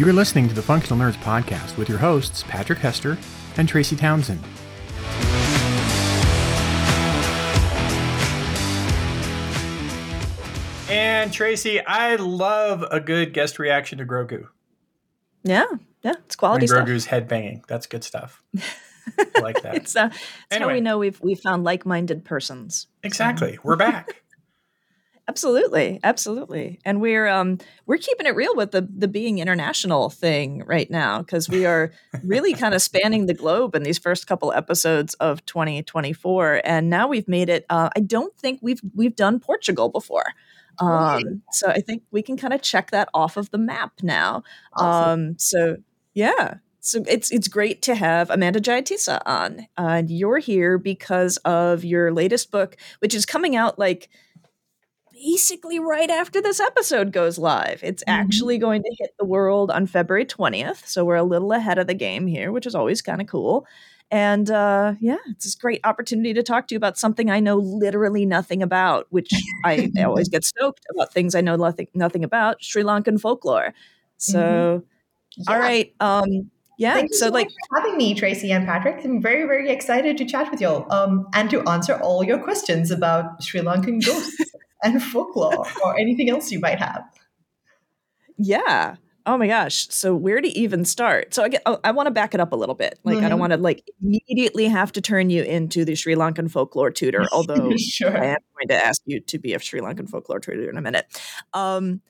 You are listening to the Functional Nerds podcast with your hosts, Patrick Hester and Tracy Townsend. And Tracy, I love a good guest reaction to Grogu. Yeah, yeah, it's quality when Grogu's stuff. head banging. That's good stuff. I like that. it's uh, it's anyway. how we know we've we found like-minded persons. Exactly. We're back. absolutely, absolutely, and we're um we're keeping it real with the the being international thing right now because we are really kind of spanning the globe in these first couple episodes of 2024, and now we've made it. Uh, I don't think we've we've done Portugal before. Um, so I think we can kind of check that off of the map now. Awesome. Um, so yeah, so it's it's great to have Amanda Jayatissa on. Uh, you're here because of your latest book, which is coming out like basically right after this episode goes live. It's mm-hmm. actually going to hit the world on February 20th, so we're a little ahead of the game here, which is always kind of cool. And uh, yeah, it's a great opportunity to talk to you about something I know literally nothing about, which I, I always get stoked about things I know nothing nothing about Sri Lankan folklore. So, mm-hmm. yeah. all right, um, yeah. Thank so, like having me, Tracy and Patrick. I'm very very excited to chat with y'all um, and to answer all your questions about Sri Lankan ghosts and folklore or anything else you might have. Yeah. Oh my gosh. So where to even start? So I get, oh, I want to back it up a little bit. Like mm-hmm. I don't mm-hmm. want to like immediately have to turn you into the Sri Lankan folklore tutor, although sure. I am going to ask you to be a Sri Lankan folklore tutor in a minute. Um,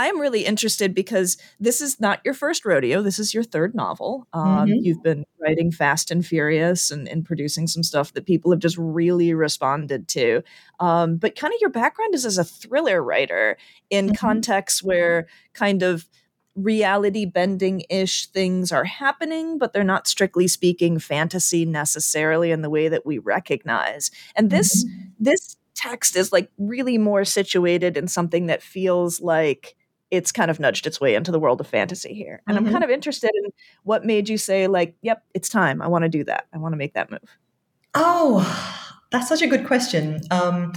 I'm really interested because this is not your first rodeo. This is your third novel. Um, mm-hmm. You've been writing Fast and Furious and, and, producing some stuff that people have just really responded to. Um, but kind of your background is as a thriller writer in mm-hmm. contexts where kind of reality bending ish things are happening, but they're not strictly speaking fantasy necessarily in the way that we recognize. And this mm-hmm. this text is like really more situated in something that feels like it's kind of nudged its way into the world of fantasy here. And mm-hmm. I'm kind of interested in what made you say like, yep, it's time. I want to do that. I want to make that move. Oh, that's such a good question. Um,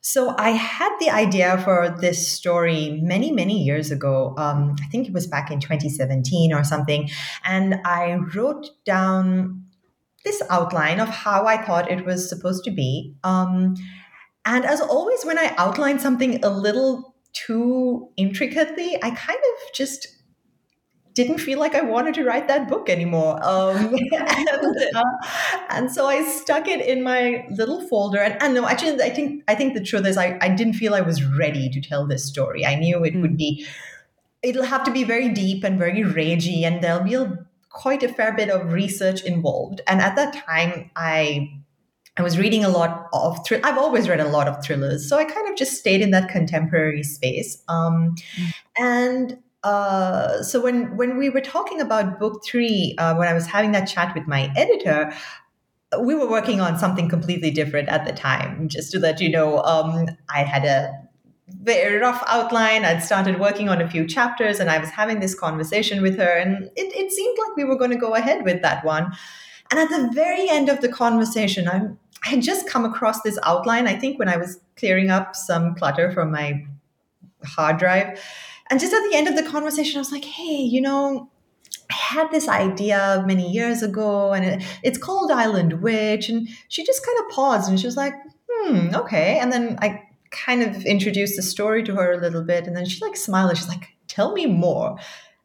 so I had the idea for this story many, many years ago. Um, I think it was back in 2017 or something. And I wrote down this outline of how I thought it was supposed to be. Um, and as always, when I outline something a little too intricately, I kind of just didn't feel like I wanted to write that book anymore. Um, and, uh, and, so I stuck it in my little folder. And, and, no, actually, I think I think the truth is I, I didn't feel I was ready to tell this story. I knew it mm. would be, it'll have to be very deep and very ragey, and there'll be a, quite a fair bit of research involved. And at that time, I I was reading a lot of thr- I've always read a lot of thrillers, so I kind of just stayed in that contemporary space. Um, mm. And uh, so when when we were talking about book three, uh, when I was having that chat with my editor, we were working on something completely different at the time. Just to let you know, um, I had a very rough outline. I'd started working on a few chapters, and I was having this conversation with her, and it, it seemed like we were going to go ahead with that one. And at the very end of the conversation, I'm, I had just come across this outline. I think when I was clearing up some clutter from my hard drive and just at the end of the conversation, I was like, hey, you know, I had this idea many years ago and it, it's called Island Witch. And she just kind of paused and she was like, hmm, okay. And then I kind of introduced the story to her a little bit. And then she like smiled and she's like, tell me more.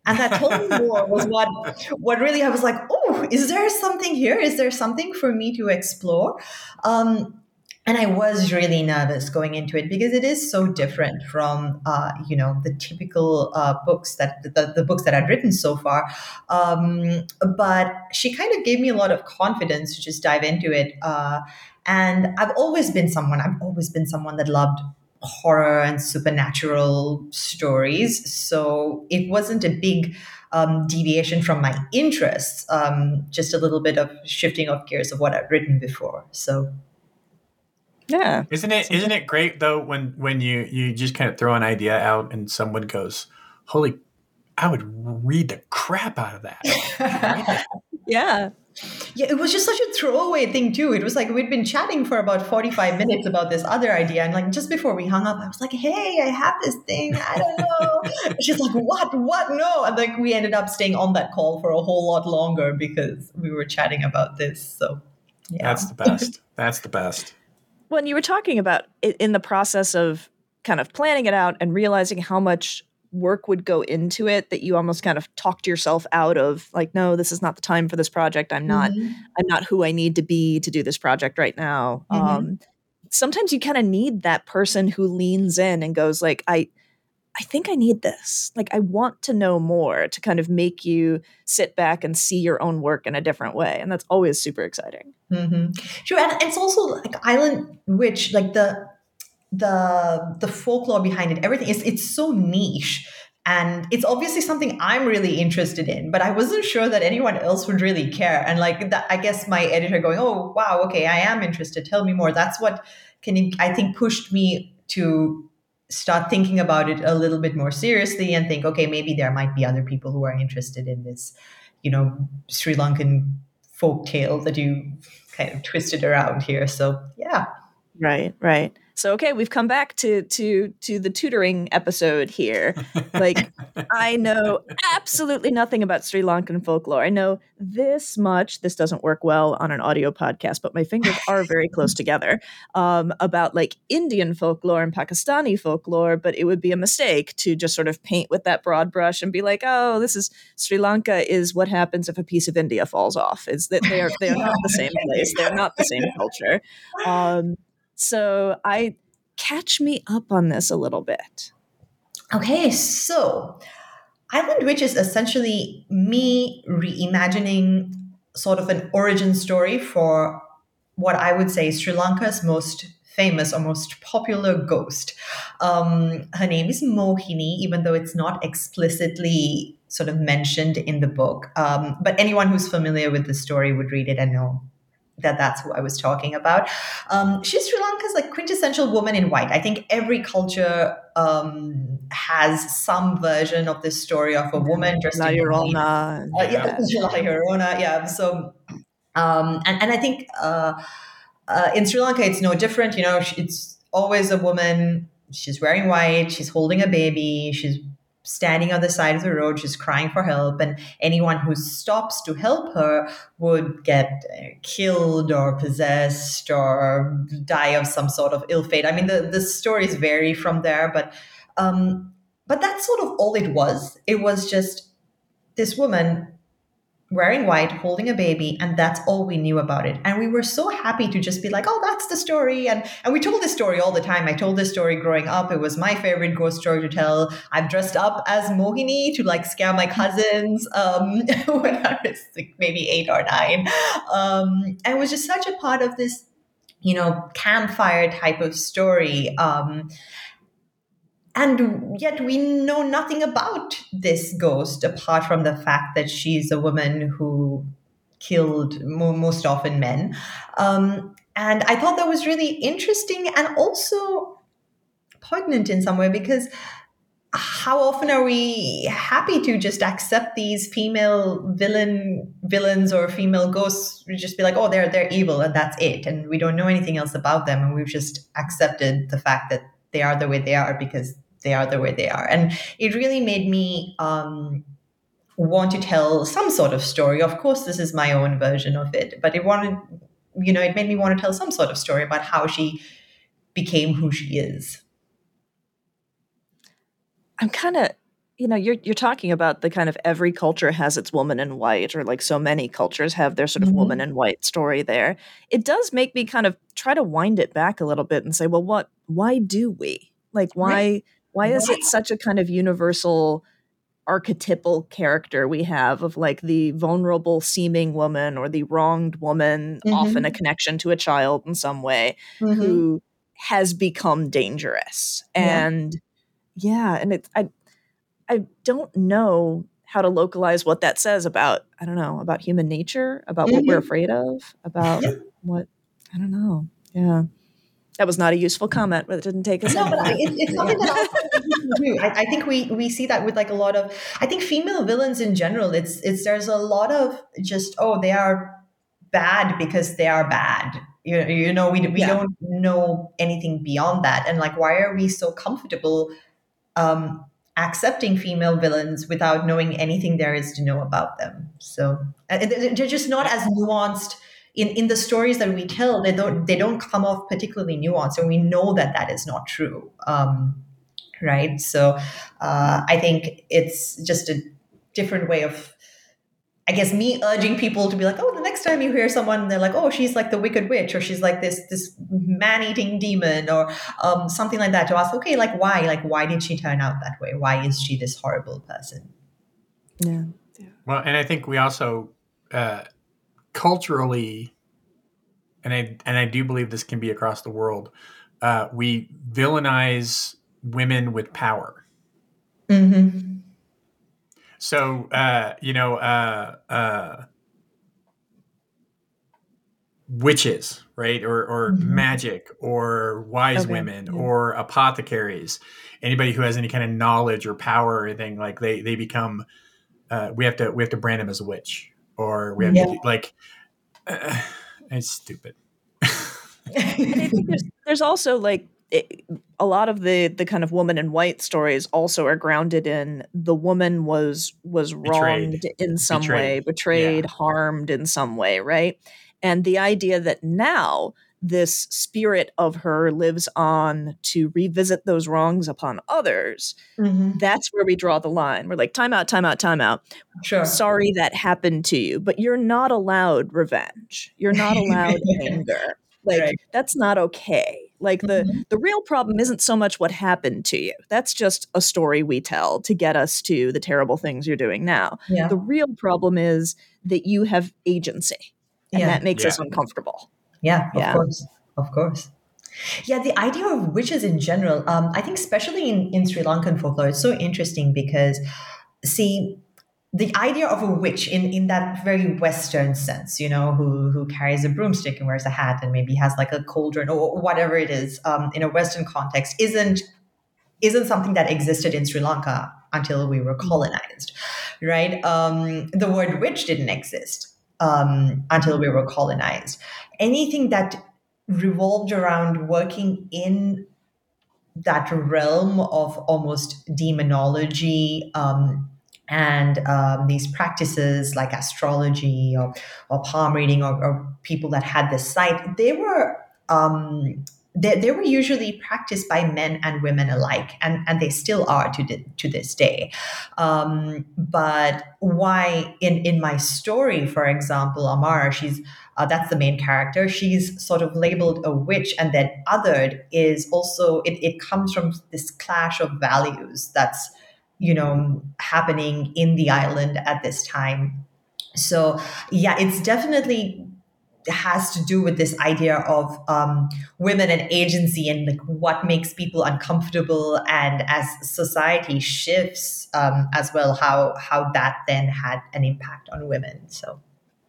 And that me more was what what really I was like, oh, is there something here? Is there something for me to explore? Um, and I was really nervous going into it because it is so different from uh, you know the typical uh, books that the, the, books that I'd written so far. Um, but she kind of gave me a lot of confidence to just dive into it. Uh, and I've always been someone. I've always been someone that loved horror and supernatural stories. So it wasn't a big um, deviation from my interests. Um, just a little bit of shifting of gears of what I'd written before. So yeah. Isn't it isn't it great though when when you you just kind of throw an idea out and someone goes, "Holy I would read the crap out of that." Yeah. Yeah, it was just such a throwaway thing too. It was like we'd been chatting for about 45 minutes about this other idea. And like just before we hung up, I was like, hey, I have this thing. I don't know. She's like, what? What? No. And like we ended up staying on that call for a whole lot longer because we were chatting about this. So yeah. That's the best. That's the best. When you were talking about it in the process of kind of planning it out and realizing how much work would go into it that you almost kind of talked yourself out of like no this is not the time for this project i'm not mm-hmm. i'm not who i need to be to do this project right now mm-hmm. um, sometimes you kind of need that person who leans in and goes like i i think i need this like i want to know more to kind of make you sit back and see your own work in a different way and that's always super exciting mm-hmm. true and it's also like island witch like the the the folklore behind it everything is it's so niche. And it's obviously something i'm really interested in but i wasn't sure that anyone else would really care. And like that i guess my editor going oh wow okay i am interested. Tell me more. That's what can i think pushed me to start thinking about it a little bit more seriously and think okay maybe there might be other people who are interested in this you know sri lankan folk tale that you kind of twisted around here. So yeah. Right right so okay, we've come back to to to the tutoring episode here. Like I know absolutely nothing about Sri Lankan folklore. I know this much. This doesn't work well on an audio podcast, but my fingers are very close together um, about like Indian folklore and Pakistani folklore. But it would be a mistake to just sort of paint with that broad brush and be like, oh, this is Sri Lanka is what happens if a piece of India falls off. Is that they are they are not the same place. They're not the same culture. Um, so I catch me up on this a little bit. Okay, so Island Witch is essentially me reimagining sort of an origin story for what I would say Sri Lanka's most famous or most popular ghost. Um, her name is Mohini, even though it's not explicitly sort of mentioned in the book. Um, but anyone who's familiar with the story would read it and know that that's who I was talking about. Um, she's Sri Lanka's like quintessential woman in white. I think every culture um, has some version of this story of a woman dressed La Llorona. Uh, yeah, La Llorona. Yeah. So, um, and and I think uh, uh, in Sri Lanka it's no different. You know, it's always a woman. She's wearing white. She's holding a baby. She's standing on the side of the road just crying for help and anyone who stops to help her would get uh, killed or possessed or die of some sort of ill fate. I mean the, the stories vary from there but um but that's sort of all it was. It was just this woman wearing white, holding a baby, and that's all we knew about it. And we were so happy to just be like, oh, that's the story. And and we told this story all the time. I told this story growing up. It was my favorite ghost story to tell. I've dressed up as Mohini to like scare my cousins um, when I was like maybe eight or nine. Um, and it was just such a part of this, you know, campfire type of story. Um, and yet we know nothing about this ghost apart from the fact that she's a woman who killed most often men. Um, and I thought that was really interesting and also poignant in some way because how often are we happy to just accept these female villain villains or female ghosts we just be like oh they're they're evil and that's it and we don't know anything else about them and we've just accepted the fact that they are the way they are because they are the way they are. And it really made me um, want to tell some sort of story. Of course, this is my own version of it, but it wanted, you know, it made me want to tell some sort of story about how she became who she is. I'm kind of you know you're you're talking about the kind of every culture has its woman in white or like so many cultures have their sort of mm-hmm. woman in white story there it does make me kind of try to wind it back a little bit and say well what why do we like why right. Why is it such a kind of universal archetypal character we have of like the vulnerable seeming woman or the wronged woman, mm-hmm. often a connection to a child in some way, mm-hmm. who has become dangerous? Yeah. And yeah, and it's I I don't know how to localize what that says about I don't know about human nature, about mm-hmm. what we're mm-hmm. afraid of, about what I don't know. Yeah. That was not a useful comment, but it didn't take us. No, but I, it, it's something that do. I, I, think we we see that with like a lot of. I think female villains in general. It's it's there's a lot of just oh they are bad because they are bad you, you know we, we yeah. don't know anything beyond that and like why are we so comfortable um, accepting female villains without knowing anything there is to know about them so they're just not as nuanced in, in the stories that we tell they don't they don't come off particularly nuanced and we know that that is not true um, right so uh, i think it's just a different way of I guess me urging people to be like, oh, the next time you hear someone, they're like, oh, she's like the wicked witch, or she's like this this man eating demon, or um, something like that. To ask, okay, like why? Like why did she turn out that way? Why is she this horrible person? Yeah. yeah. Well, and I think we also uh, culturally, and I and I do believe this can be across the world. Uh, we villainize women with power. Mm-hmm so uh, you know, uh, uh, witches, right, or or mm-hmm. magic, or wise okay. women, yeah. or apothecaries. Anybody who has any kind of knowledge or power or anything, like they they become. Uh, we have to we have to brand them as a witch, or we have yeah. to like. Uh, it's stupid. and I think there's, there's also like it, a lot of the the kind of woman in white stories also are grounded in the woman was was wronged betrayed. in some betrayed. way, betrayed, yeah. harmed in some way, right? And the idea that now this spirit of her lives on to revisit those wrongs upon others. Mm-hmm. That's where we draw the line. We're like, time out, time out, time out. Sure. Sorry that happened to you, but you're not allowed revenge. You're not allowed anger. Like right. that's not okay. Like the mm-hmm. the real problem isn't so much what happened to you. That's just a story we tell to get us to the terrible things you're doing now. Yeah. The real problem is that you have agency. And yeah. that makes yeah. us uncomfortable. Yeah, of yeah. course. Of course. Yeah, the idea of witches in general, um, I think especially in, in Sri Lankan folklore, is so interesting because see, the idea of a witch in, in that very Western sense, you know, who who carries a broomstick and wears a hat and maybe has like a cauldron or whatever it is, um, in a Western context, isn't isn't something that existed in Sri Lanka until we were colonized, right? Um, the word witch didn't exist um, until we were colonized. Anything that revolved around working in that realm of almost demonology, um, and um, these practices like astrology or, or palm reading or, or, people that had this sight, they were um, they, they were usually practiced by men and women alike, and, and they still are to, the, to this day. Um, but why in, in my story, for example, Amara, she's uh, that's the main character. She's sort of labeled a witch and then othered is also it, it comes from this clash of values that's you know happening in the island at this time so yeah it's definitely has to do with this idea of um, women and agency and like what makes people uncomfortable and as society shifts um, as well how how that then had an impact on women so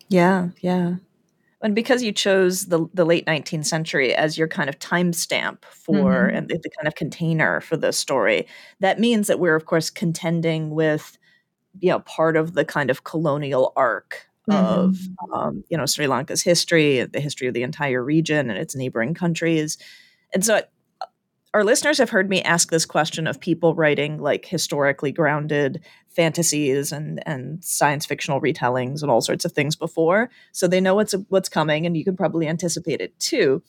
yeah yeah and because you chose the, the late 19th century as your kind of timestamp for mm-hmm. and the, the, kind of container for the story, that means that we're of course contending with you know part of the kind of colonial arc mm-hmm. of um, you know Sri Lanka's history, the history of the entire region and its neighboring countries, and so our listeners have heard me ask this question of people writing like historically grounded fantasies and and science fictional retellings and all sorts of things before so they know what's what's coming and you can probably anticipate it too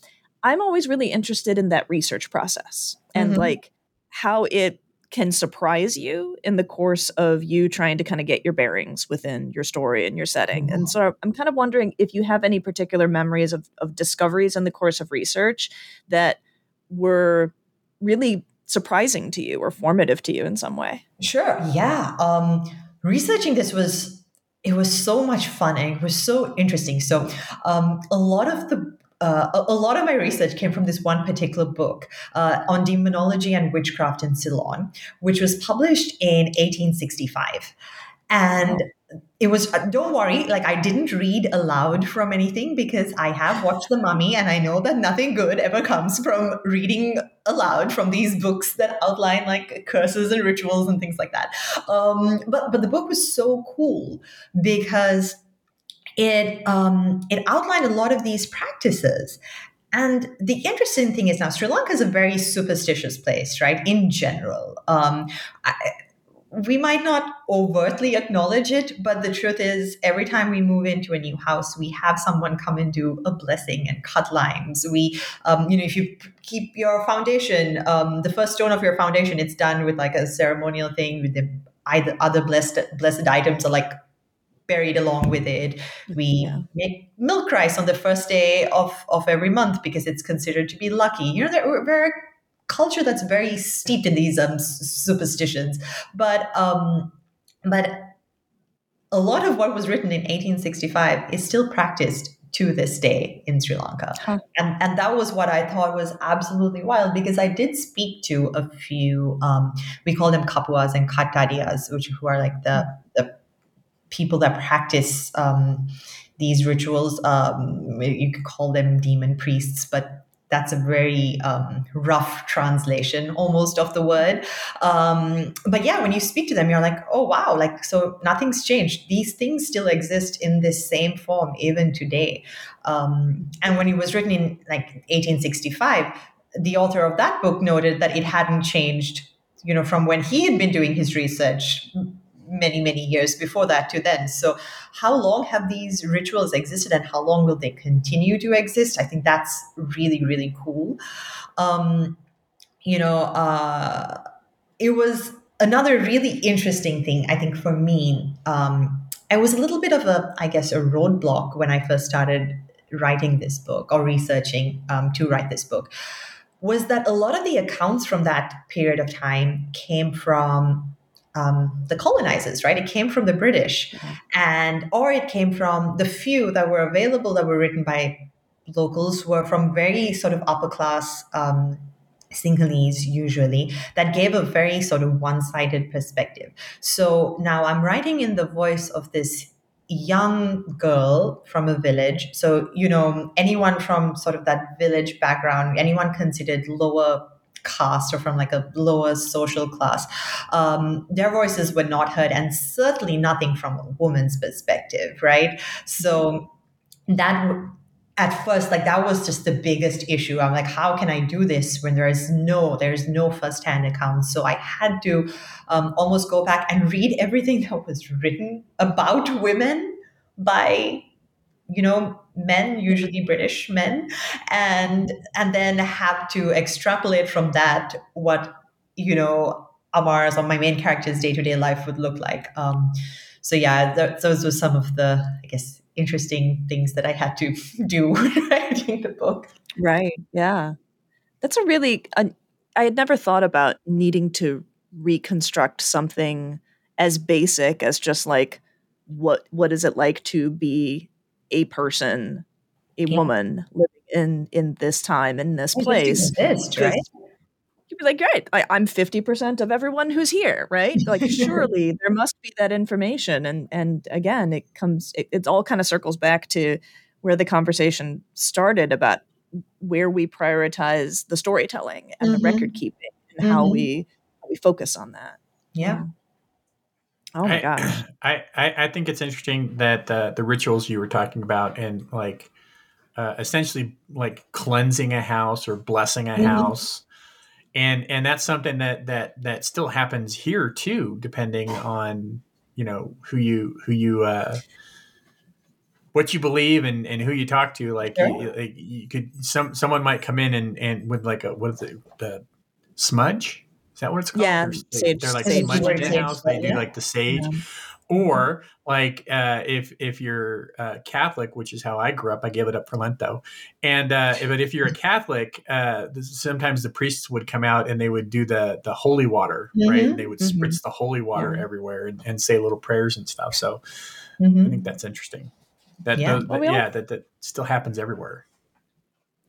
i'm always really interested in that research process and mm-hmm. like how it can surprise you in the course of you trying to kind of get your bearings within your story and your setting. And so I'm kind of wondering if you have any particular memories of, of discoveries in the course of research that were really surprising to you or formative to you in some way? Sure. Yeah. Um, researching this was it was so much fun and it was so interesting. So um, a lot of the uh, a, a, lot of my research came from this one particular book uh, on demonology and witchcraft in Ceylon, which was published in 1865. And it was uh, don't worry like i didn't read aloud from anything because i have watched the mummy and i know that nothing good ever comes from reading aloud from these books that outline like curses and rituals and things like that um, but but the book was so cool because it um, it outlined a lot of these practices. And the interesting thing is now Sri Lanka is a very superstitious place, right? In general, um, I, we might not overtly acknowledge it, but the truth is, every time we move into a new house, we have someone come and do a blessing and cut lines. We, um, you know, if you keep your foundation, um, the first stone of your foundation, it's done with like a ceremonial thing with the either other blessed blessed items are like buried along with it. We yeah. make milk rice on the first day of, of every month because it's considered to be lucky. You know, there, we're a culture that's very steeped in these um, superstitions. But um, but a lot of what was written in 1865 is still practiced to this day in Sri Lanka. Huh. And, and that was what I thought was absolutely wild because I did speak to a few, um, we call them kapuwas and kattadiyas, which who are like the, the people that practice um, these rituals. Um, you could call them demon priests, but that's a very um, rough translation almost of the word um, but yeah when you speak to them you're like oh wow like so nothing's changed these things still exist in this same form even today um, and when it was written in like 1865 the author of that book noted that it hadn't changed you know from when he had been doing his research many many years before that to then. So how long have these rituals existed and how long will they continue to exist? I think that's really really cool. Um, you know uh, it was another really interesting thing i think for me. Um, it was a little bit of a i guess a roadblock when i first started writing this book or researching um, to write this book was that a lot of the accounts from that period of time came from um, the colonizers, right? It came from the British, and or it came from the few that were available that were written by locals who were from very sort of upper class um, Sinhalese usually that gave a very sort of one-sided perspective. So now I'm writing in the voice of this young girl from a village. So, you know, anyone from sort of that village background, anyone considered lower caste or from like a lower social class, um, their voices were not heard, and certainly nothing from a woman's perspective, right? So that at first like that was just the biggest issue i'm like how can i do this when there is no there's no first-hand account so i had to um, almost go back and read everything that was written about women by you know men usually british men and and then have to extrapolate from that what you know Amara's or my main character's day-to-day life would look like. Um, so yeah th- those were some of the i guess interesting things that i had to do writing the book. Right yeah. That's a really uh, i had never thought about needing to reconstruct something as basic as just like what what is it like to be a person, a yeah. woman living in in this time in this place. Exist, right? You'd be like, right, I, I'm fifty percent of everyone who's here, right? Like, surely there must be that information. And and again, it comes, it, it all kind of circles back to where the conversation started about where we prioritize the storytelling and mm-hmm. the record keeping and mm-hmm. how we how we focus on that. Yeah. Oh my I, gosh. I, I, I think it's interesting that uh, the rituals you were talking about and like uh, essentially like cleansing a house or blessing a mm-hmm. house. And, and that's something that, that, that still happens here too, depending on, you know, who you, who you, uh, what you believe and, and who you talk to. Like, sure. you, like you could, some, someone might come in and, and with like a, what is it, the smudge? Is that what it's called? Yeah, sage. They're like sage. in house. They do yeah. like the sage. Yeah. Or like uh, if if you're uh, Catholic, which is how I grew up, I gave it up for Lent though. And uh, but if you're a Catholic, uh, sometimes the priests would come out and they would do the the holy water, mm-hmm. right? And they would mm-hmm. spritz the holy water everywhere and, and, say little prayers and stuff. So mm-hmm. I think that's interesting. That, yeah, those, well, that, yeah that that still happens everywhere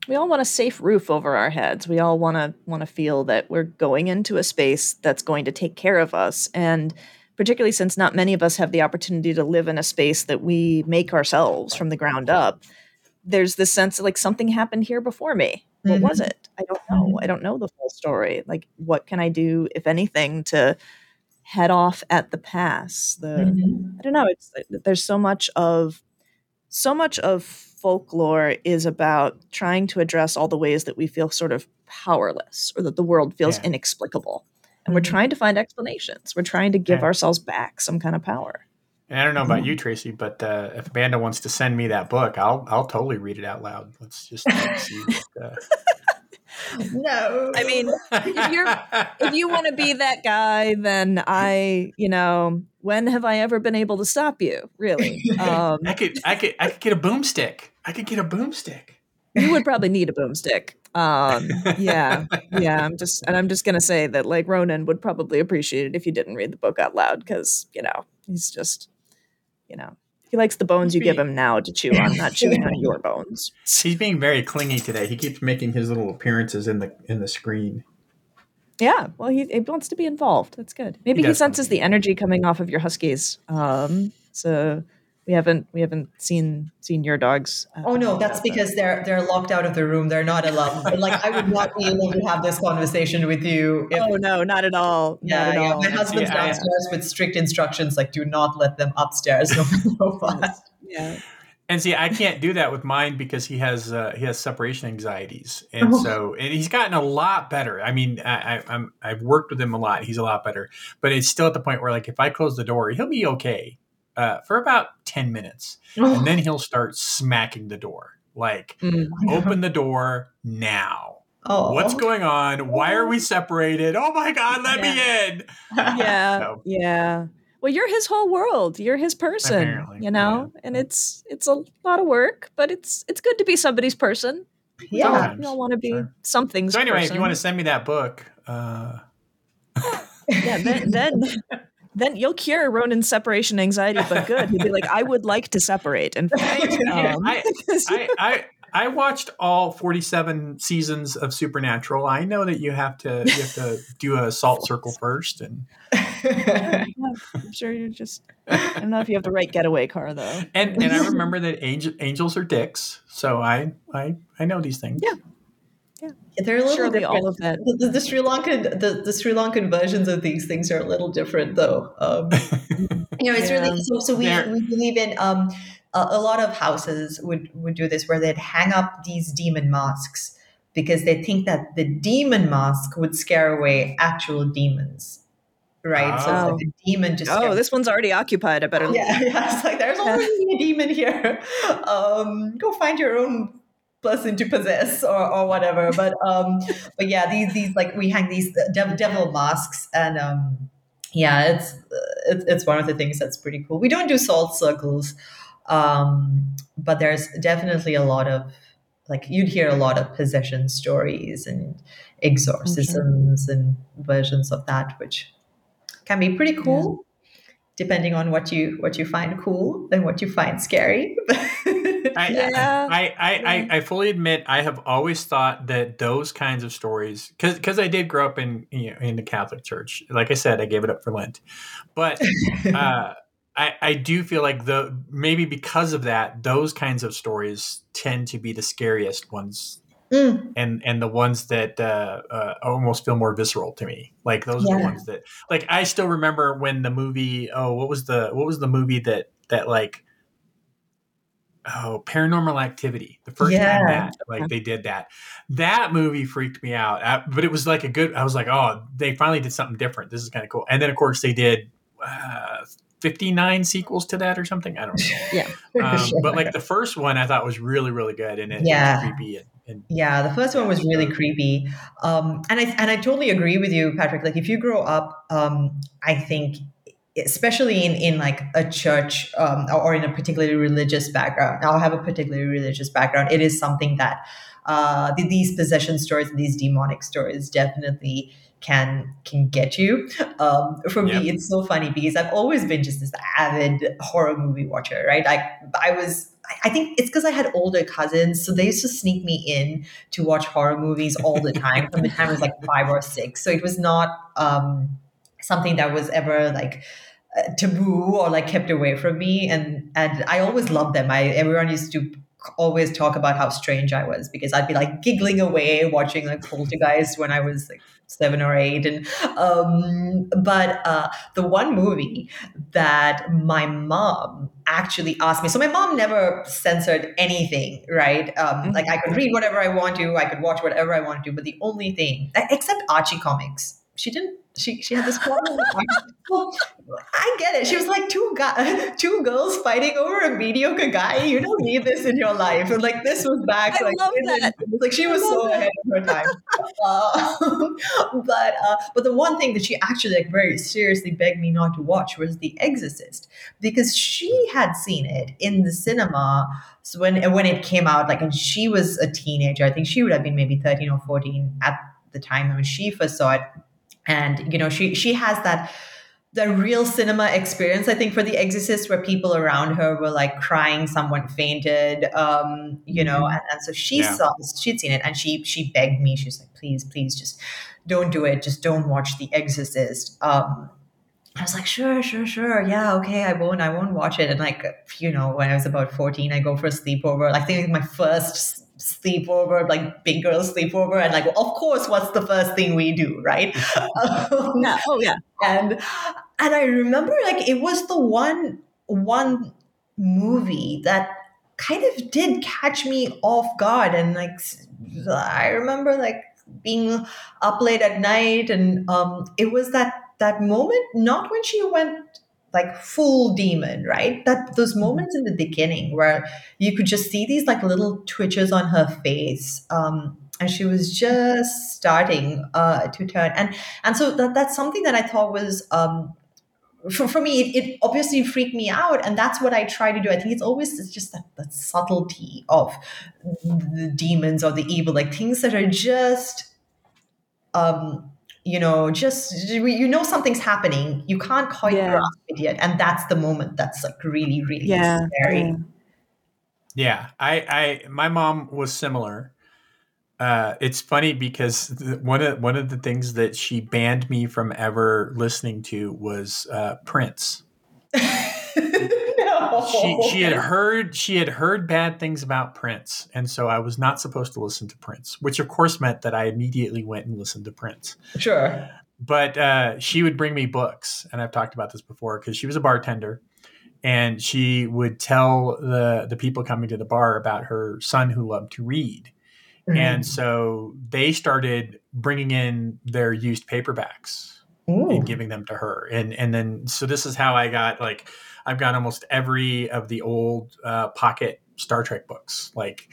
we all want a safe roof over our heads. We all want to want to feel that we're going into a space that's going to take care of us and particularly since not many of us have the opportunity to live in a space that we make ourselves from the ground up. There's this sense of like something happened here before me. What mm-hmm. was it? I don't know. Mm-hmm. I don't know the full story. Like what can I do if anything to head off at the pass? The mm-hmm. I don't know, it's there's so much of so much of folklore is about trying to address all the ways that we feel sort of powerless or that the world feels yeah. inexplicable. And mm-hmm. we're trying to find explanations. We're trying to give yeah. ourselves back some kind of power. And I don't know about you, Tracy, but uh, if Amanda wants to send me that book, I'll I'll totally read it out loud. Let's just see. What, uh... no, I mean, if you're if you want to be that guy, then I, you know, when have I ever been able to stop you? Really? Um, I could I could I could get a boomstick. I could get a boomstick. You would probably need a boomstick. Um, yeah, yeah. I'm just and I'm just gonna say that like Ronan would probably appreciate it if you didn't read the book out loud because you know he's just you know, he likes the bones you give him now to chew on, not chewing on your bones. He's being very clingy today. He keeps making his little appearances in the in the screen. Yeah, well, he, he wants to be involved. That's good. Maybe he, he senses the energy coming off of your huskies. Um, so we haven't we haven't seen seen your dogs. Uh, oh no, that's because they're they're locked out of the room. They're not allowed. like I would not be able to have this conversation with you. If, oh no, not at all. Yeah, not at yeah. All. My husband's yeah, downstairs yeah. with strict instructions, like do not let them upstairs. No, fast. Yeah. And see, I can't do that with mine because he has uh, he has separation anxieties, and oh. so and he's gotten a lot better. I mean, I, I'm I've worked with him a lot. He's a lot better, but it's still at the point where like if I close the door, he'll be okay uh, for about 10 minutes. and then he'll start smacking the door. Like, mm. open the door now. Oh. What's going on? Why are we separated? Oh my God, let yeah. me in. Yeah. so. Yeah. Well, you're his whole world. You're his person, Apparently, you know, yeah. and it's it's a lot of work, but it's it's good to be somebody's person. Yeah, Sometimes. you don't want to be sure. something's. So anyway, person. if you want to send me that book, uh... yeah, then then then you'll cure Ronan's separation anxiety, but good. He'd be like, I would like to separate. And um, I, I, I, I, watched all 47 seasons of Supernatural. I know that you have to you have to do a salt circle first and I'm sure you're just I don't know if you have the right getaway car though. And and I remember that angel, angels are dicks. So I I I know these things. Yeah. Yeah. They're a little Surely different. all of that. The, the, Sri Lankan the, the Sri Lankan versions of these things are a little different though. Um, you know, it's yeah. really so, so we, we believe in um, a, a, lot of houses would would do this where they'd hang up these demon masks because they think that the demon mask would scare away actual demons. Right. Oh. So it's like a demon just Oh, this one's already occupied. I better yeah, yeah. It's like there's already a demon here. Um, go find your own person to possess or, or whatever. But um, but yeah, these these like we hang these devil, devil masks and um, yeah, it's, it's it's one of the things that's pretty cool. We don't do salt circles, um, but there's definitely a lot of like you'd hear a lot of possession stories and exorcisms and versions of that, which can be pretty cool. Yeah. Depending on what you what you find cool and what you find scary. I, yeah. I, I, I, I, fully admit I have always thought that those kinds of stories, because because I did grow up in you know, in the Catholic Church. Like I said, I gave it up for Lent, but uh, I I do feel like the maybe because of that, those kinds of stories tend to be the scariest ones. Mm. And and the ones that uh, uh, almost feel more visceral to me, like those yeah. are the ones that, like I still remember when the movie. Oh, what was the what was the movie that that like oh paranormal activity the first yeah. time that like they did that that movie freaked me out I, but it was like a good i was like oh they finally did something different this is kind of cool and then of course they did uh, 59 sequels to that or something? I don't know. Yeah um, sure. but like the first one i thought was really really good and it, yeah. was creepy and, and, yeah the first one was really creepy. Um, and i and i totally agree with you patrick. Like if you grow up um, i think especially in, in like a church um, or in a particularly religious background i'll have a particularly religious background it is something that uh, these possession stories these demonic stories definitely can can get you. Um, for me it's so funny because i've always been just this avid horror movie watcher right? Like i was I think it's because I had older cousins, so they used to sneak me in to watch horror movies all the time. From the time I was like five or six. So it was not um, something that was ever like taboo or like kept away from me and and i always loved them. I everyone used to always talk about how strange I was because I'd be like giggling away watching like Poltergeist when I was like seven or eight. And um but uh the one movie that my mom actually asked me so my mom never censored anything right? Um mm-hmm. like i could read whatever i want to i could watch whatever i want to but the only thing except archie comics she didn't she she had this problem. I get it. She was like two guy, two girls fighting over a mediocre guy. You don't need this in your life. And like this was back. I like, love that. like she was so that. ahead of her time. uh, but uh, but the one thing that she actually like very seriously begged me not to watch was The Exorcist because she had seen it in the cinema. So when when it came out, like, and she was a teenager. I think she would have been maybe thirteen or fourteen at the time when she first saw it and you know she she has that the real cinema experience i think for the exorcist where people around her were like crying someone fainted um you know mm-hmm. and, and so she yeah. saw she'd seen it and she she begged me she's like please please just don't do it just don't watch the exorcist um I was like, sure, sure, sure. Yeah, okay, I won't, I won't watch it. And like, you know, when I was about 14, I go for a sleepover. I think my first sleepover, like big girl sleepover, and like, well, of course, what's the first thing we do, right? um, yeah. Oh yeah. And and I remember like it was the one one movie that kind of did catch me off guard, and like I remember like being up late at night, and um, it was that that moment, not when she went like full demon, right? That those mm-hmm. moments in the beginning where you could just see these like little twitches on her face. Um, and she was just starting uh, to turn, and and so that that's something that I thought was um, for, for me, it, it, obviously freaked me out. And that's what I try to do. I think it's always it's just that, that subtlety of the demons or the evil, like things that are just um, you know, just you know something's happening. You can't quite yeah. grasp it yet, and that's the moment that's like really, really yeah. scary. Yeah, I, I, my mom was similar. Uh, it's funny because one of one of the things that she banned me from ever listening to was uh, Prince. She she had heard she had heard bad things about Prince, and so I was not supposed to listen to Prince, which of course meant that I immediately went and listened to Prince. Sure. But uh, she would bring me books, and I've talked about this before because she was a bartender, and she would tell the the people coming to the bar about her son who loved to read. Mm-hmm. And so they started bringing in their used paperbacks Ooh. and giving them to her. And and then so this is how I got like I've got almost every of the old uh, pocket Star Trek books. Like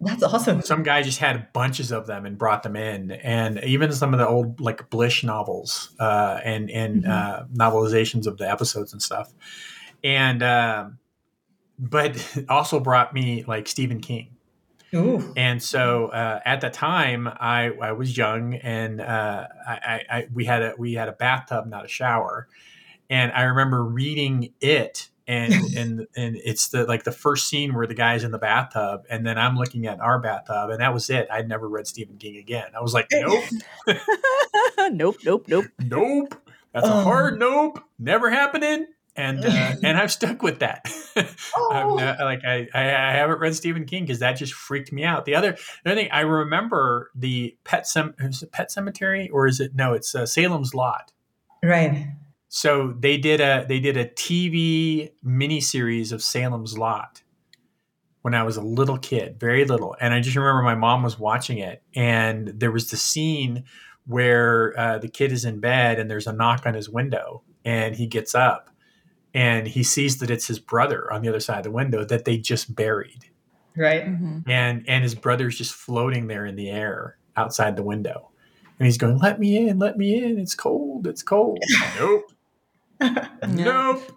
that's awesome. Some guy just had bunches of them and brought them in, and even some of the old like Blish novels uh, and and mm-hmm. uh, novelizations of the episodes and stuff. And uh, but also brought me like Stephen King. Ooh. And so uh, at the time, I, I was young, and uh, I, I, we had a we had a bathtub, not a shower, and I remember reading it and and and it's the like the first scene where the guy's in the bathtub and then I'm looking at our bathtub and that was it. I'd never read Stephen King again. I was like, nope, nope, nope, nope, nope. That's a hard um. nope. Never happening. And uh, and I've stuck with that. oh. not, like I, I haven't read Stephen King because that just freaked me out. The other the other thing I remember the Pet Sem- is it Pet Sematary or is it no? It's uh, Salem's Lot. Right so they did a they did a TV miniseries of Salem's Lot when I was a little kid, very little, and I just remember my mom was watching it, and there was the scene where uh, the kid is in bed and there's a knock on his window, and he gets up, and he sees that it's his brother on the other side of the window that they just buried, right, mm-hmm. and and his brother's just floating there in the air outside the window. And he's going, "Let me in, let me in. It's cold. It's cold." nope nope.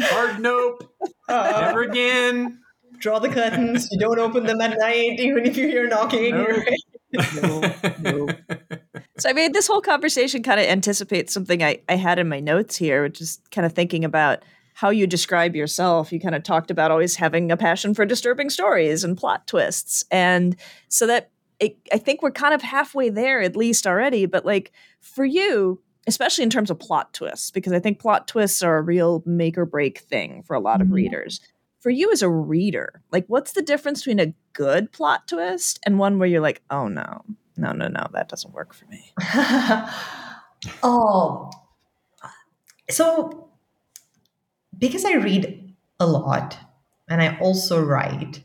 Hard nope. Uh, Never again. Draw the curtains. You don't open them at night, even if you hear knocking. Nope. no, no. So I mean, this whole conversation kind of anticipates something I, I had in my notes here, which is kind of thinking about how you describe yourself. You kind of talked about always having a passion for disturbing stories and plot twists. And so that it, I think we're kind of halfway there at least already. But like for you, especially in terms of plot twists, because I think plot twists are a real make or break thing for a lot of mm-hmm. readers. for you as a reader, like what's the difference between a good plot twist and one where you're like, oh no, no, no, no, that doesn't work for me? oh, so because I read a lot and I also write,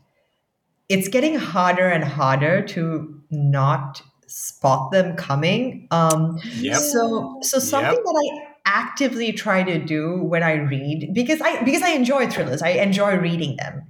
it's getting harder and harder to not spot them coming. Um, yep. So, so something yep. that I actively try to do when I read because I because I enjoy thrillers. I enjoy reading them.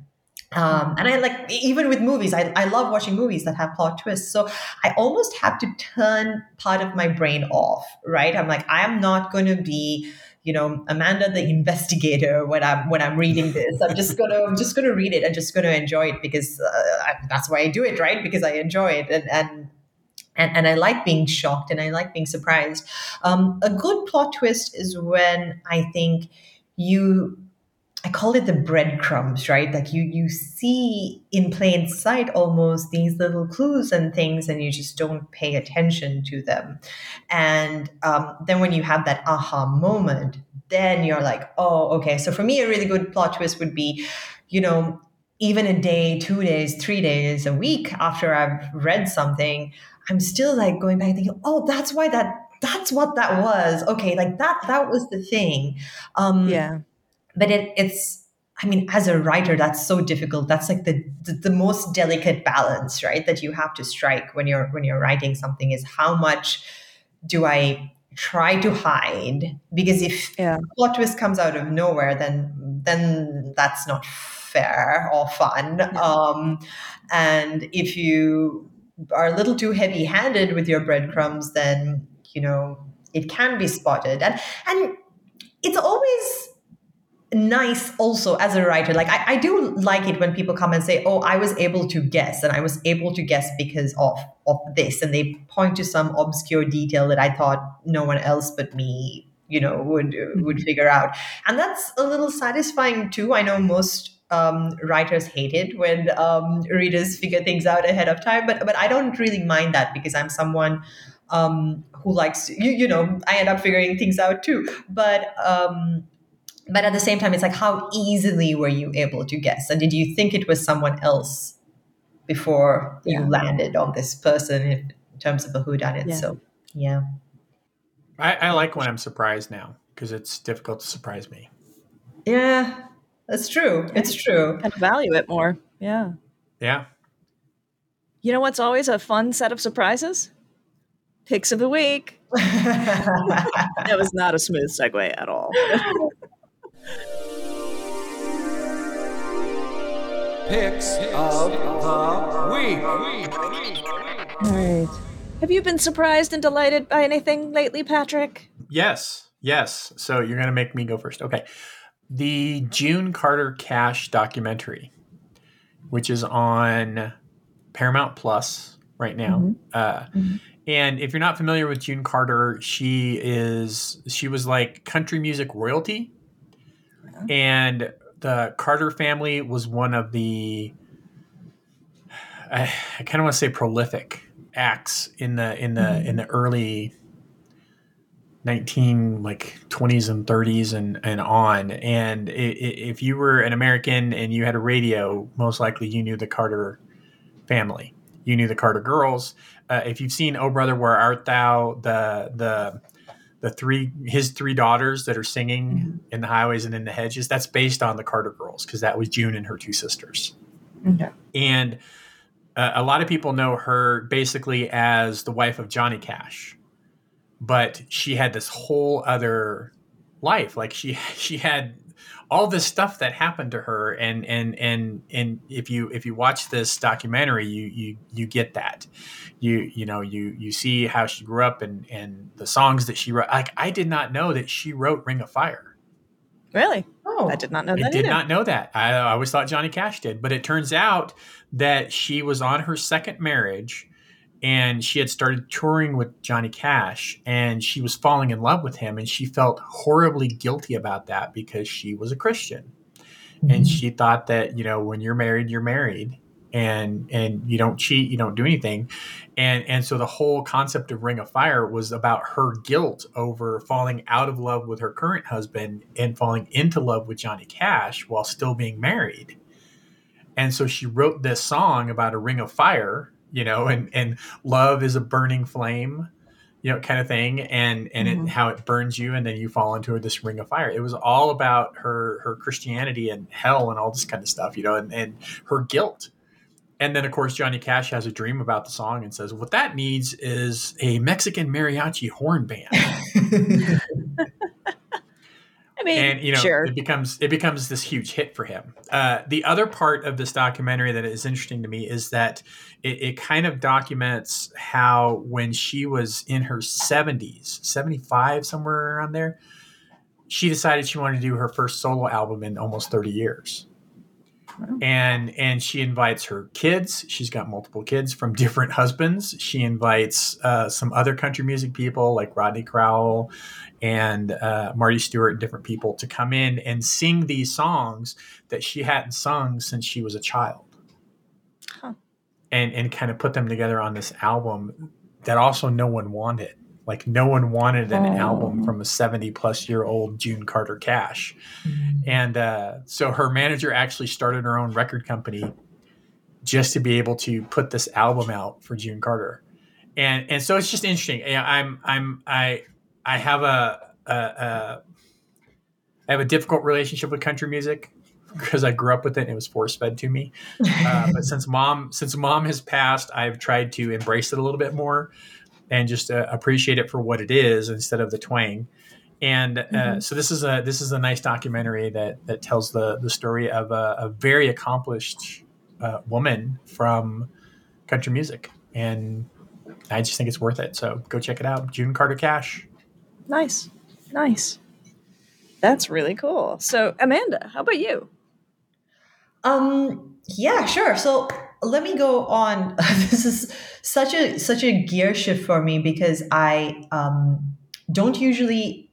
Um, and I like even with movies, I, I love watching movies that have plot twists. So I almost have to turn part of my brain off, right? I'm like, I am not going to be, you know, Amanda the investigator when I'm when I'm reading this. I'm just gonna I'm just gonna read it and just gonna enjoy it because uh, I, that's why I do it, right? Because I enjoy it and and and, and I like being shocked and I like being surprised. Um, a good plot twist is when I think you I call it the breadcrumbs, right? Like you you see in plain sight almost these little clues and things, and you just don't pay attention to them. And um, then when you have that aha moment, then you're like, oh, okay. So for me, a really good plot twist would be, you know, even a day, two days, three days, a week after I've read something, I'm still like going back and thinking, oh, that's why that that's what that was. Okay, like that that was the thing. Um yeah. But it it's I mean, as a writer, that's so difficult. That's like the, the, the most delicate balance, right? That you have to strike when you're when you're writing something is how much do I try to hide? Because if yeah. plot twist comes out of nowhere, then then that's not fair or fun. Yeah. Um, and if you are a little too heavy handed with your breadcrumbs, then, you know, it can be spotted. And, and it's always nice also as a writer like I, I do like it when people come and say oh i was able to guess and i was able to guess because of of this and they point to some obscure detail that i thought no one else but me you know would would mm-hmm. figure out and that's a little satisfying too i know most um, writers hate it when um, readers figure things out ahead of time. But but I don't really mind that because I'm someone um, who likes you, you know I end up figuring things out too. But um, but at the same time, it's like how easily were you able to guess, and did you think it was someone else before yeah. you landed on this person in terms of a whodunit? Yeah. So yeah, I, I like when I'm surprised now because it's difficult to surprise me. Yeah, that's true. It's true. And value it more. Yeah. Yeah. You know what's always a fun set of surprises? Picks of the week. that was not a smooth segue at all. Picks of the week. All right. Have you been surprised and delighted by anything lately, Patrick? Yes. Yes. So you're going to make me go first. Okay the June Carter Cash documentary, which is on Paramount Plus right now. Mm-hmm. Uh, mm-hmm. And if you're not familiar with June Carter, she is she was like country music royalty, yeah. and the Carter family was one of the I, I kind of want to say prolific acts in the in the mm-hmm. in the early 19 like 20s and 30s and and on. And if you were an american and you had a radio most likely you knew the carter family. You knew the carter girls. Uh, if you've seen oh brother where art thou the the the three his three daughters that are singing mm-hmm. in the highways and in the hedges that's based on the carter girls because that was june and her two sisters okay. and uh, a lot of people know her basically as the wife of johnny cash but she had this whole other life like she she had all this stuff that happened to her and and and and if you if you watch this documentary you you you get that. You you know you you see how she grew up and and the songs that she wrote. Like i did not know that she wrote ring of fire. Really? Oh. I did not know that i did either. not know that. I, I always thought johnny cash did but it turns out that she was on her second marriage and she had started touring with Johnny Cash and she was falling in love with him and she felt horribly guilty about that because she was a Christian. Mm-hmm. And she thought that, you know, when you're married, you're married and and you don't cheat, you don't do anything. And and so the whole concept of Ring of Fire was about her guilt over falling out of love with her current husband and falling into love with Johnny Cash while still being married and so she wrote this song about a ring of fire, you know, and and love is a burning flame, you know, kind of thing, and and mm-hmm. it, how it burns you, and then you fall into this ring of fire. It was all about her her Christianity and hell and all this kind of stuff, you know, and and her guilt. And then, of course, Johnny Cash has a dream about the song and says, "What that needs is a Mexican mariachi horn band." I mean, and you know, sure. it becomes it becomes this huge hit for him. Uh, the other part of this documentary that is interesting to me is that it, it kind of documents how when she was in her seventies, seventy five somewhere around there, she decided she wanted to do her first solo album in almost thirty years. And and she invites her kids. She's got multiple kids from different husbands. She invites uh, some other country music people like Rodney Crowell and uh, Marty Stuart and different people to come in and sing these songs that she hadn't sung since she was a child. Huh. And and kind of put them together on this album that also no one wanted. Like no one wanted an oh. album from a 70 plus year old June Carter Cash. Mm-hmm. And uh, so her manager actually started her own record company just to be able to put this album out for June Carter. And and so it's just interesting. I'm I'm I I have a, a, a I have a difficult relationship with country music because I grew up with it and it was force fed to me. Uh, but since mom since mom has passed, I've tried to embrace it a little bit more and just uh, appreciate it for what it is instead of the twang. And uh, mm-hmm. so this is a this is a nice documentary that that tells the the story of a, a very accomplished uh, woman from country music, and I just think it's worth it. So go check it out, June Carter Cash. Nice. Nice. That's really cool. So, Amanda, how about you? Um, yeah, sure. So let me go on. this is such a such a gear shift for me because I um, don't usually,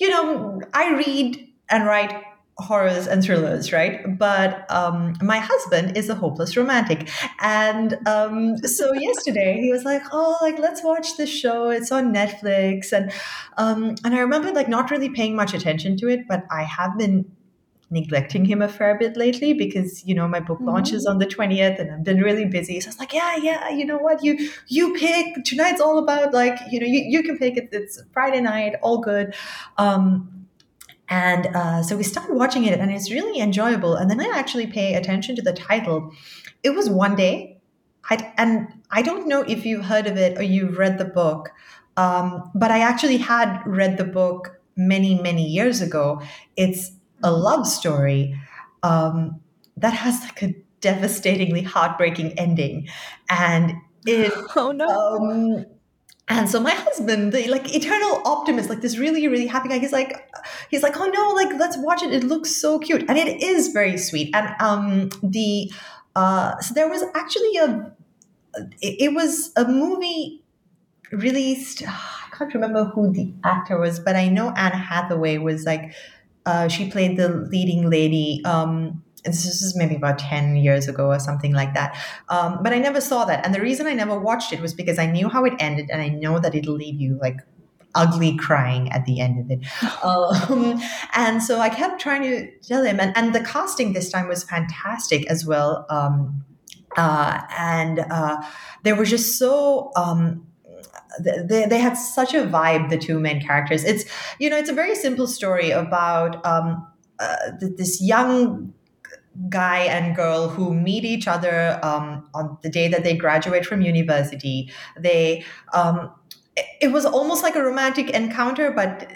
you know, I read and write horrors and thrillers, right? But um, my husband is a hopeless romantic, and um, so yesterday he was like, "Oh, like let's watch this show. It's on Netflix." And um, and I remember like not really paying much attention to it, but I have been neglecting him a fair bit lately because you know my book mm-hmm. launches on the 20th and I've been really busy so I was like yeah yeah you know what you you pick tonight's all about like you know you, you can pick it it's Friday night all good um and uh, so we started watching it, and it's really enjoyable. And then I actually pay attention to the title. It was one day, I'd, and I don't know if you've heard of it or you've read the book, um, but I actually had read the book many, many years ago. It's a love story um, that has like a devastatingly heartbreaking ending, and it. Oh no. Um, and so my husband, the like eternal optimist, like this really, really happy guy, he's like, he's like, oh no, like let's watch it. It looks so cute, and it is very sweet. And um, the uh, so there was actually a, it, it was a movie released. I can't remember who the actor was, but I know Anne Hathaway was like, uh, she played the leading lady. Um, this is maybe about 10 years ago or something like that. Um, but I never saw that. And the reason I never watched it was because I knew how it ended and I know that it'll leave you like ugly crying at the end of it. Um, and so I kept trying to tell him, and, and the casting this time was fantastic as well. Um, uh, and uh, they were just so. Um, they, they had such a vibe, the two main characters. It's, you know, it's a very simple story about um, uh, this young guy and girl who meet each other um, on the day that they graduate from university. They um, it was almost like a romantic encounter, but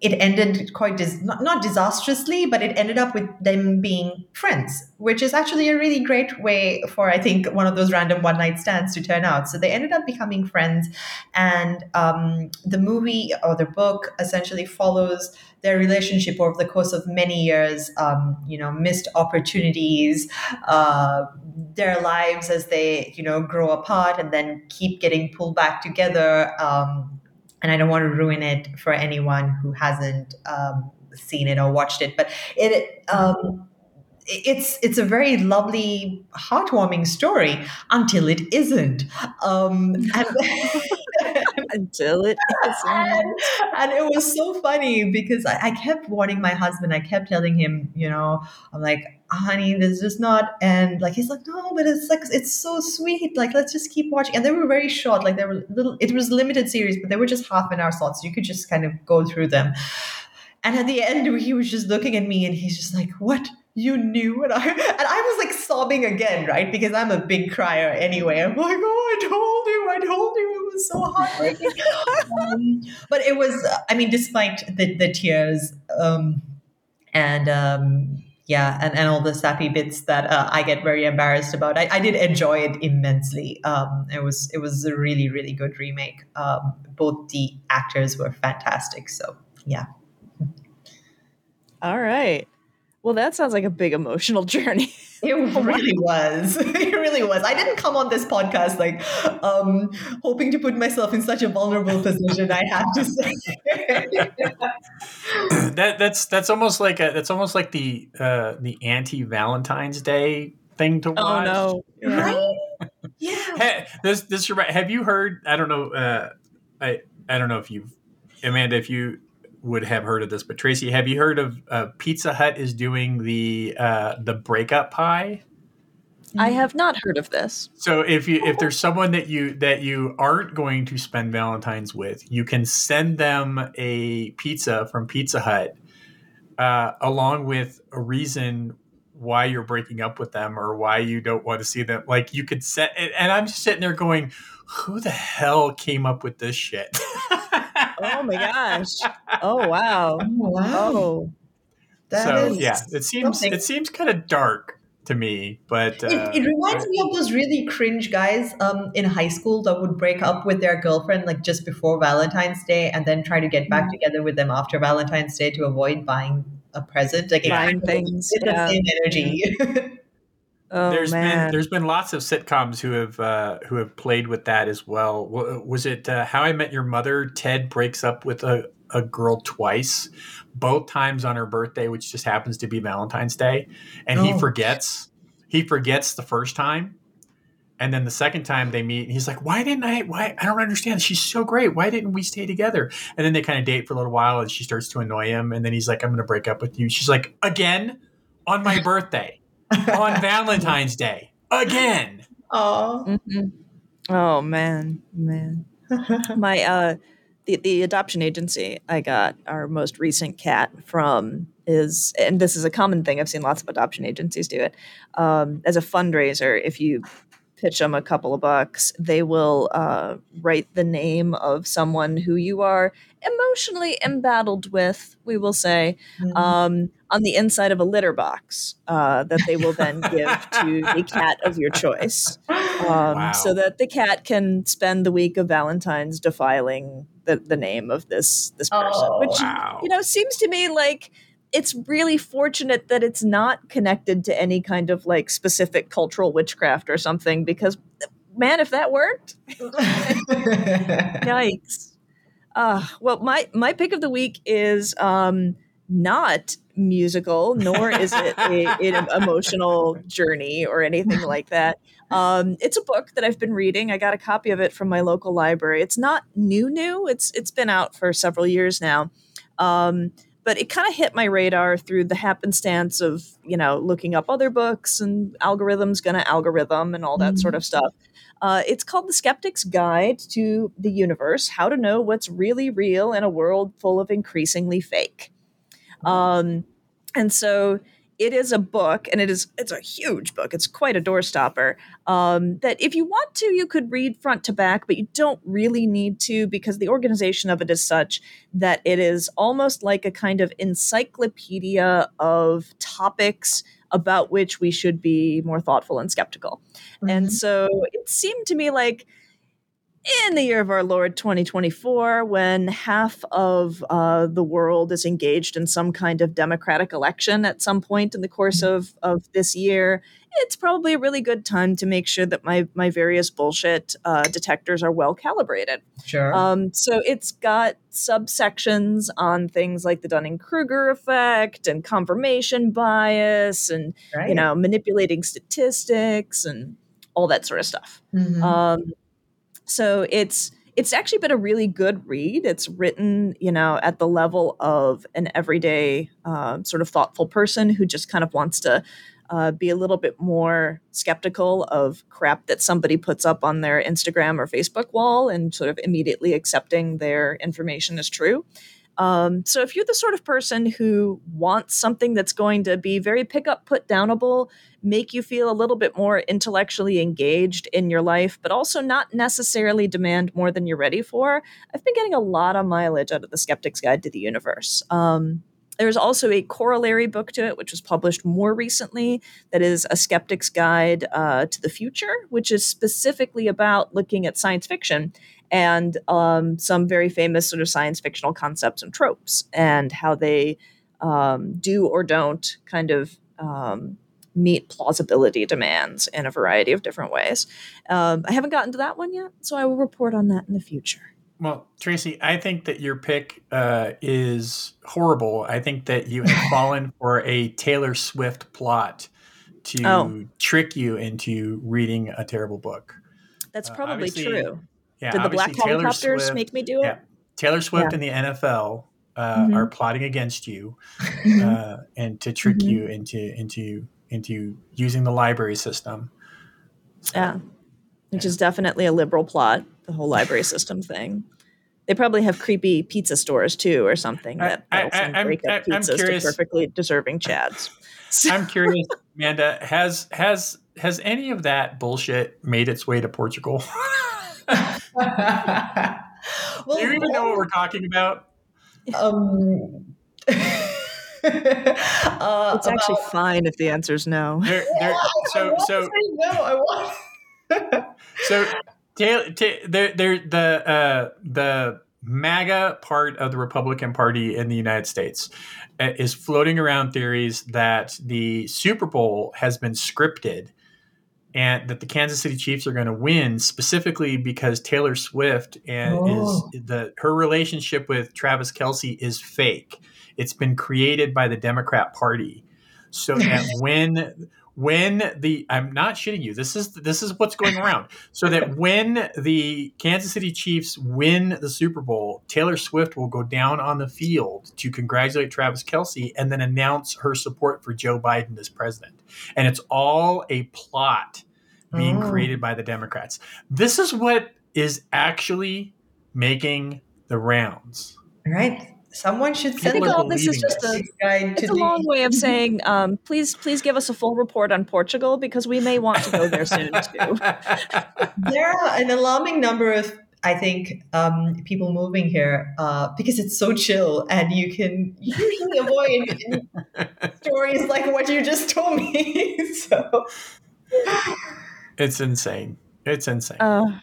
it ended quite dis- not, not disastrously, but it ended up with them being friends, which is actually a really great way for I think one of those random one night stands to turn out. So they ended up becoming friends, and um, the movie or the book essentially follows their relationship over the course of many years. Um, you know, missed opportunities, uh, their lives as they you know grow apart and then keep getting pulled back together. Um, and I don't want to ruin it for anyone who hasn't um, seen it or watched it. But it um, it's it's a very lovely, heartwarming story until it isn't. Um, and until it isn't. And, and, it was so funny because I, I kept warning my husband. I kept telling him, you know, I'm like, honey, this is not. And like he's like, no, but it's like it's so sweet. Like let's just keep watching. And they were very short. Like they were little. It was limited series, but they were just half an hour slots. So you could just kind of go through them. And at the end, he was just looking at me, and he's just like, "What? You knew and I and I was like sobbing again, right? Because I'm a big crier anyway. I'm like, oh, I told you, I told you, it was so heartbreaking. um, but it was, I mean, despite the the tears, um, and um, yeah, and, and all the sappy bits that uh, I get very embarrassed about. I, I did enjoy it immensely. Um, it was it was a really really good remake. Um, both the actors were fantastic. So yeah. All right. Well, that sounds like a big emotional journey. It really was. It really was. I didn't come on this podcast like um, hoping to put myself in such a vulnerable position. I have to say that that's that's almost like a that's almost like the uh, the anti Valentine's Day thing to watch. Oh no! Right? Yeah. Hey, this this have you heard? I don't know. Uh, I I don't know if you've Amanda. If you would have heard of this, but Tracy, have you heard of uh, Pizza Hut is doing the uh, the breakup pie? I have not heard of this. So if you if there's someone that you that you aren't going to spend Valentine's with, you can send them a pizza from Pizza Hut, uh, along with a reason why you're breaking up with them or why you don't want to see them. Like you could set, and I'm just sitting there going, "Who the hell came up with this shit?" oh my gosh! Oh wow! Oh wow! Oh, so yeah, it seems something. it seems kind of dark to me, but uh, it, it, reminds me of those really cringe guys um, in high school that would break up with their girlfriend like just before Valentine's Day and then try to get back mm-hmm. together with them after Valentine's Day to avoid buying a present. Like buying things, it's yeah. the same energy. Oh, there's man. been there's been lots of sitcoms who have uh, who have played with that as well. Was it uh, How I Met Your Mother? Ted breaks up with a, a girl twice, both times on her birthday, which just happens to be Valentine's Day, and oh. he forgets. He forgets the first time, and then the second time they meet, and he's like, "Why didn't I? Why I don't understand. She's so great. Why didn't we stay together?" And then they kind of date for a little while, and she starts to annoy him, and then he's like, "I'm going to break up with you." She's like, "Again on my birthday." On Valentine's Day again. Oh, mm-hmm. oh man, man. My uh, the the adoption agency I got our most recent cat from is, and this is a common thing. I've seen lots of adoption agencies do it um, as a fundraiser. If you pitch them a couple of bucks, they will uh, write the name of someone who you are emotionally embattled with, we will say, mm-hmm. um, on the inside of a litter box uh, that they will then give to the cat of your choice. Um, wow. So that the cat can spend the week of Valentine's defiling the, the name of this this person, oh, which wow. you know seems to me like it's really fortunate that it's not connected to any kind of like specific cultural witchcraft or something because man if that worked yikes. Uh, well my my pick of the week is um, not musical nor is it a, an emotional journey or anything like that. Um, it's a book that i've been reading. I got a copy of it from my local library. It's not new new. It's it's been out for several years now. Um, but it kind of hit my radar through the happenstance of you know looking up other books and algorithms gonna algorithm and all that mm-hmm. sort of stuff. Uh, it's called the skeptic's guide to the universe how to know what's really real in a world full of increasingly fake. Um, and so it is a book and it is it's a huge book it's quite a doorstopper um, that if you want to you could read front to back but you don't really need to because the organization of it is such that it is almost like a kind of encyclopedia of topics about which we should be more thoughtful and skeptical mm-hmm. and so it seemed to me like in the year of our Lord 2024, when half of uh, the world is engaged in some kind of democratic election at some point in the course of, of this year, it's probably a really good time to make sure that my, my various bullshit uh, detectors are well calibrated. Sure. Um, so it's got subsections on things like the Dunning Kruger effect and confirmation bias and, right. you know, manipulating statistics and all that sort of stuff. Mm-hmm. Um, so it's it's actually been a really good read. It's written, you know, at the level of an everyday uh, sort of thoughtful person who just kind of wants to uh, be a little bit more skeptical of crap that somebody puts up on their Instagram or Facebook wall and sort of immediately accepting their information as true. Um, so if you're the sort of person who wants something that's going to be very pick up, put downable, make you feel a little bit more intellectually engaged in your life, but also not necessarily demand more than you're ready for. I've been getting a lot of mileage out of the Skeptic's Guide to the Universe. Um, there's also a corollary book to it, which was published more recently, that is A Skeptic's Guide uh, to the Future, which is specifically about looking at science fiction and um, some very famous sort of science fictional concepts and tropes and how they um, do or don't kind of um, meet plausibility demands in a variety of different ways. Um, I haven't gotten to that one yet, so I will report on that in the future. Well, Tracy, I think that your pick uh, is horrible. I think that you have fallen for a Taylor Swift plot to oh. trick you into reading a terrible book. That's uh, probably uh, true. Yeah, Did the black Taylor helicopters Swift, make me do it? Yeah. Taylor Swift yeah. and the NFL uh, mm-hmm. are plotting against you mm-hmm. uh, and to trick mm-hmm. you into into into using the library system. So, yeah, which yeah. is definitely a liberal plot. The whole library system thing. They probably have creepy pizza stores too, or something that I, I, break up pizzas to perfectly deserving Chads. I'm curious, Amanda. Has has has any of that bullshit made its way to Portugal? well, Do you even know what we're talking about? Um, uh, it's actually about, fine if the answer is no. They're, they're, so, so no, I want. so, they're, they're, the uh, the MAGA part of the Republican Party in the United States uh, is floating around theories that the Super Bowl has been scripted and that the Kansas City Chiefs are going to win specifically because Taylor Swift and oh. is the her relationship with Travis Kelce is fake. It's been created by the Democrat Party, so that when when the I'm not shitting you. This is this is what's going around. So that when the Kansas City Chiefs win the Super Bowl, Taylor Swift will go down on the field to congratulate Travis Kelce and then announce her support for Joe Biden as president. And it's all a plot being oh. created by the Democrats. This is what is actually making the rounds. Right. Someone should send. I think all this is just a, it's a long way of saying, um, please, please give us a full report on Portugal because we may want to go there soon too. there are an alarming number of, I think, um, people moving here uh, because it's so chill, and you can usually avoid stories like what you just told me. so, it's insane. It's insane. Uh,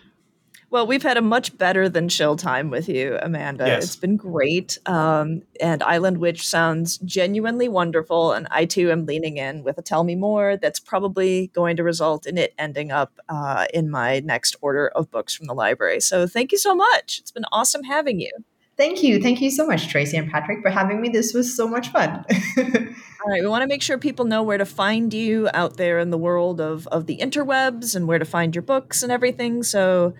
well, we've had a much better than chill time with you, Amanda. Yes. It's been great. Um, and Island Witch sounds genuinely wonderful. And I too am leaning in with a tell me more that's probably going to result in it ending up uh, in my next order of books from the library. So thank you so much. It's been awesome having you. Thank you. Thank you so much, Tracy and Patrick, for having me. This was so much fun. All right. We want to make sure people know where to find you out there in the world of, of the interwebs and where to find your books and everything. So,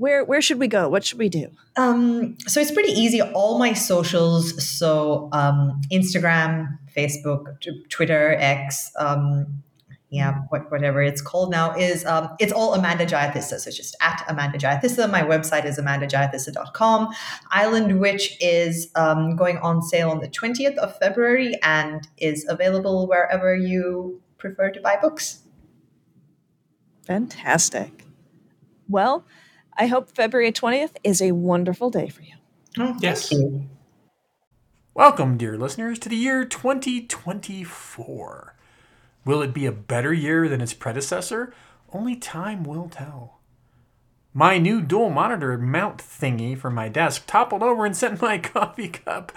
where where should we go? What should we do? Um, so it's pretty easy. All my socials, so um, Instagram, Facebook, Twitter, X, um, yeah, what, whatever it's called now, is um, it's all Amanda Jayatissa. So it's just at Amanda Jayatissa. My website is amandajayatissa.com. Island Witch is um, going on sale on the 20th of February and is available wherever you prefer to buy books. Fantastic. Well, I hope February 20th is a wonderful day for you. Oh, yes. You. Welcome, dear listeners, to the year 2024. Will it be a better year than its predecessor? Only time will tell. My new dual monitor mount thingy for my desk toppled over and sent my coffee cup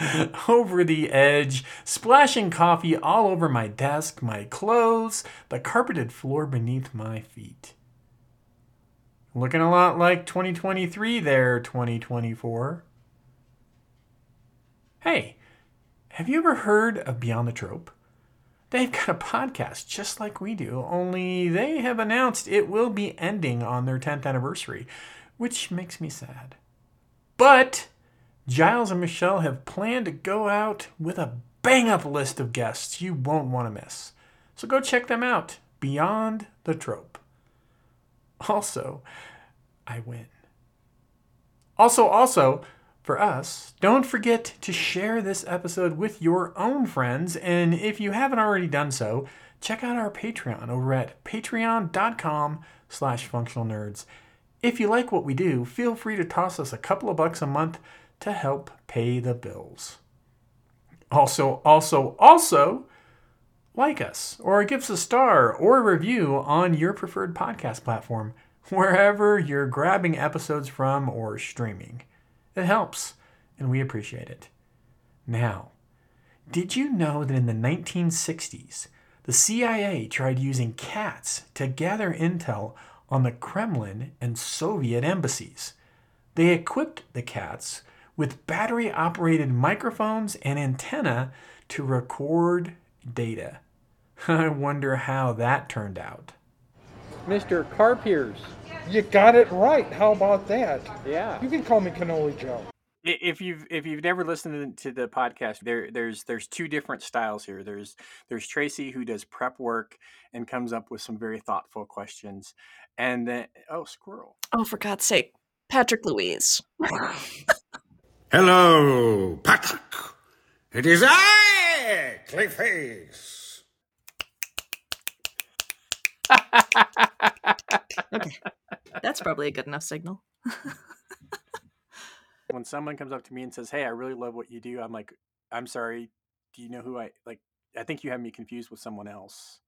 over the edge, splashing coffee all over my desk, my clothes, the carpeted floor beneath my feet. Looking a lot like 2023 there, 2024. Hey, have you ever heard of Beyond the Trope? They've got a podcast just like we do, only they have announced it will be ending on their 10th anniversary, which makes me sad. But Giles and Michelle have planned to go out with a bang up list of guests you won't want to miss. So go check them out. Beyond the Trope. Also, I win. Also, also, for us, don't forget to share this episode with your own friends. And if you haven't already done so, check out our Patreon over at patreon.com slash functional nerds. If you like what we do, feel free to toss us a couple of bucks a month to help pay the bills. Also, also, also, like us or give us a star or a review on your preferred podcast platform, wherever you're grabbing episodes from or streaming. It helps, and we appreciate it. Now, did you know that in the 1960s, the CIA tried using cats to gather intel on the Kremlin and Soviet embassies? They equipped the cats with battery operated microphones and antenna to record data. I wonder how that turned out. Mr. Carpiers, you got it right. How about that? Yeah. You can call me Cannoli Joe. If you've if you've never listened to the podcast, there there's there's two different styles here. There's there's Tracy who does prep work and comes up with some very thoughtful questions, and then oh squirrel. Oh, for God's sake, Patrick Louise. Hello, Patrick. It is I, Clayface. okay. That's probably a good enough signal. when someone comes up to me and says, "Hey, I really love what you do," I'm like, "I'm sorry. Do you know who I like? I think you have me confused with someone else."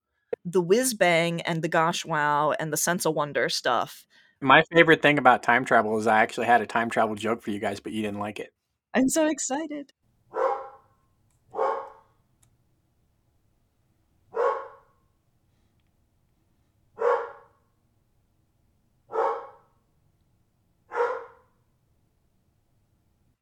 The whiz bang and the gosh wow and the sense of wonder stuff. My favorite thing about time travel is I actually had a time travel joke for you guys, but you didn't like it. I'm so excited.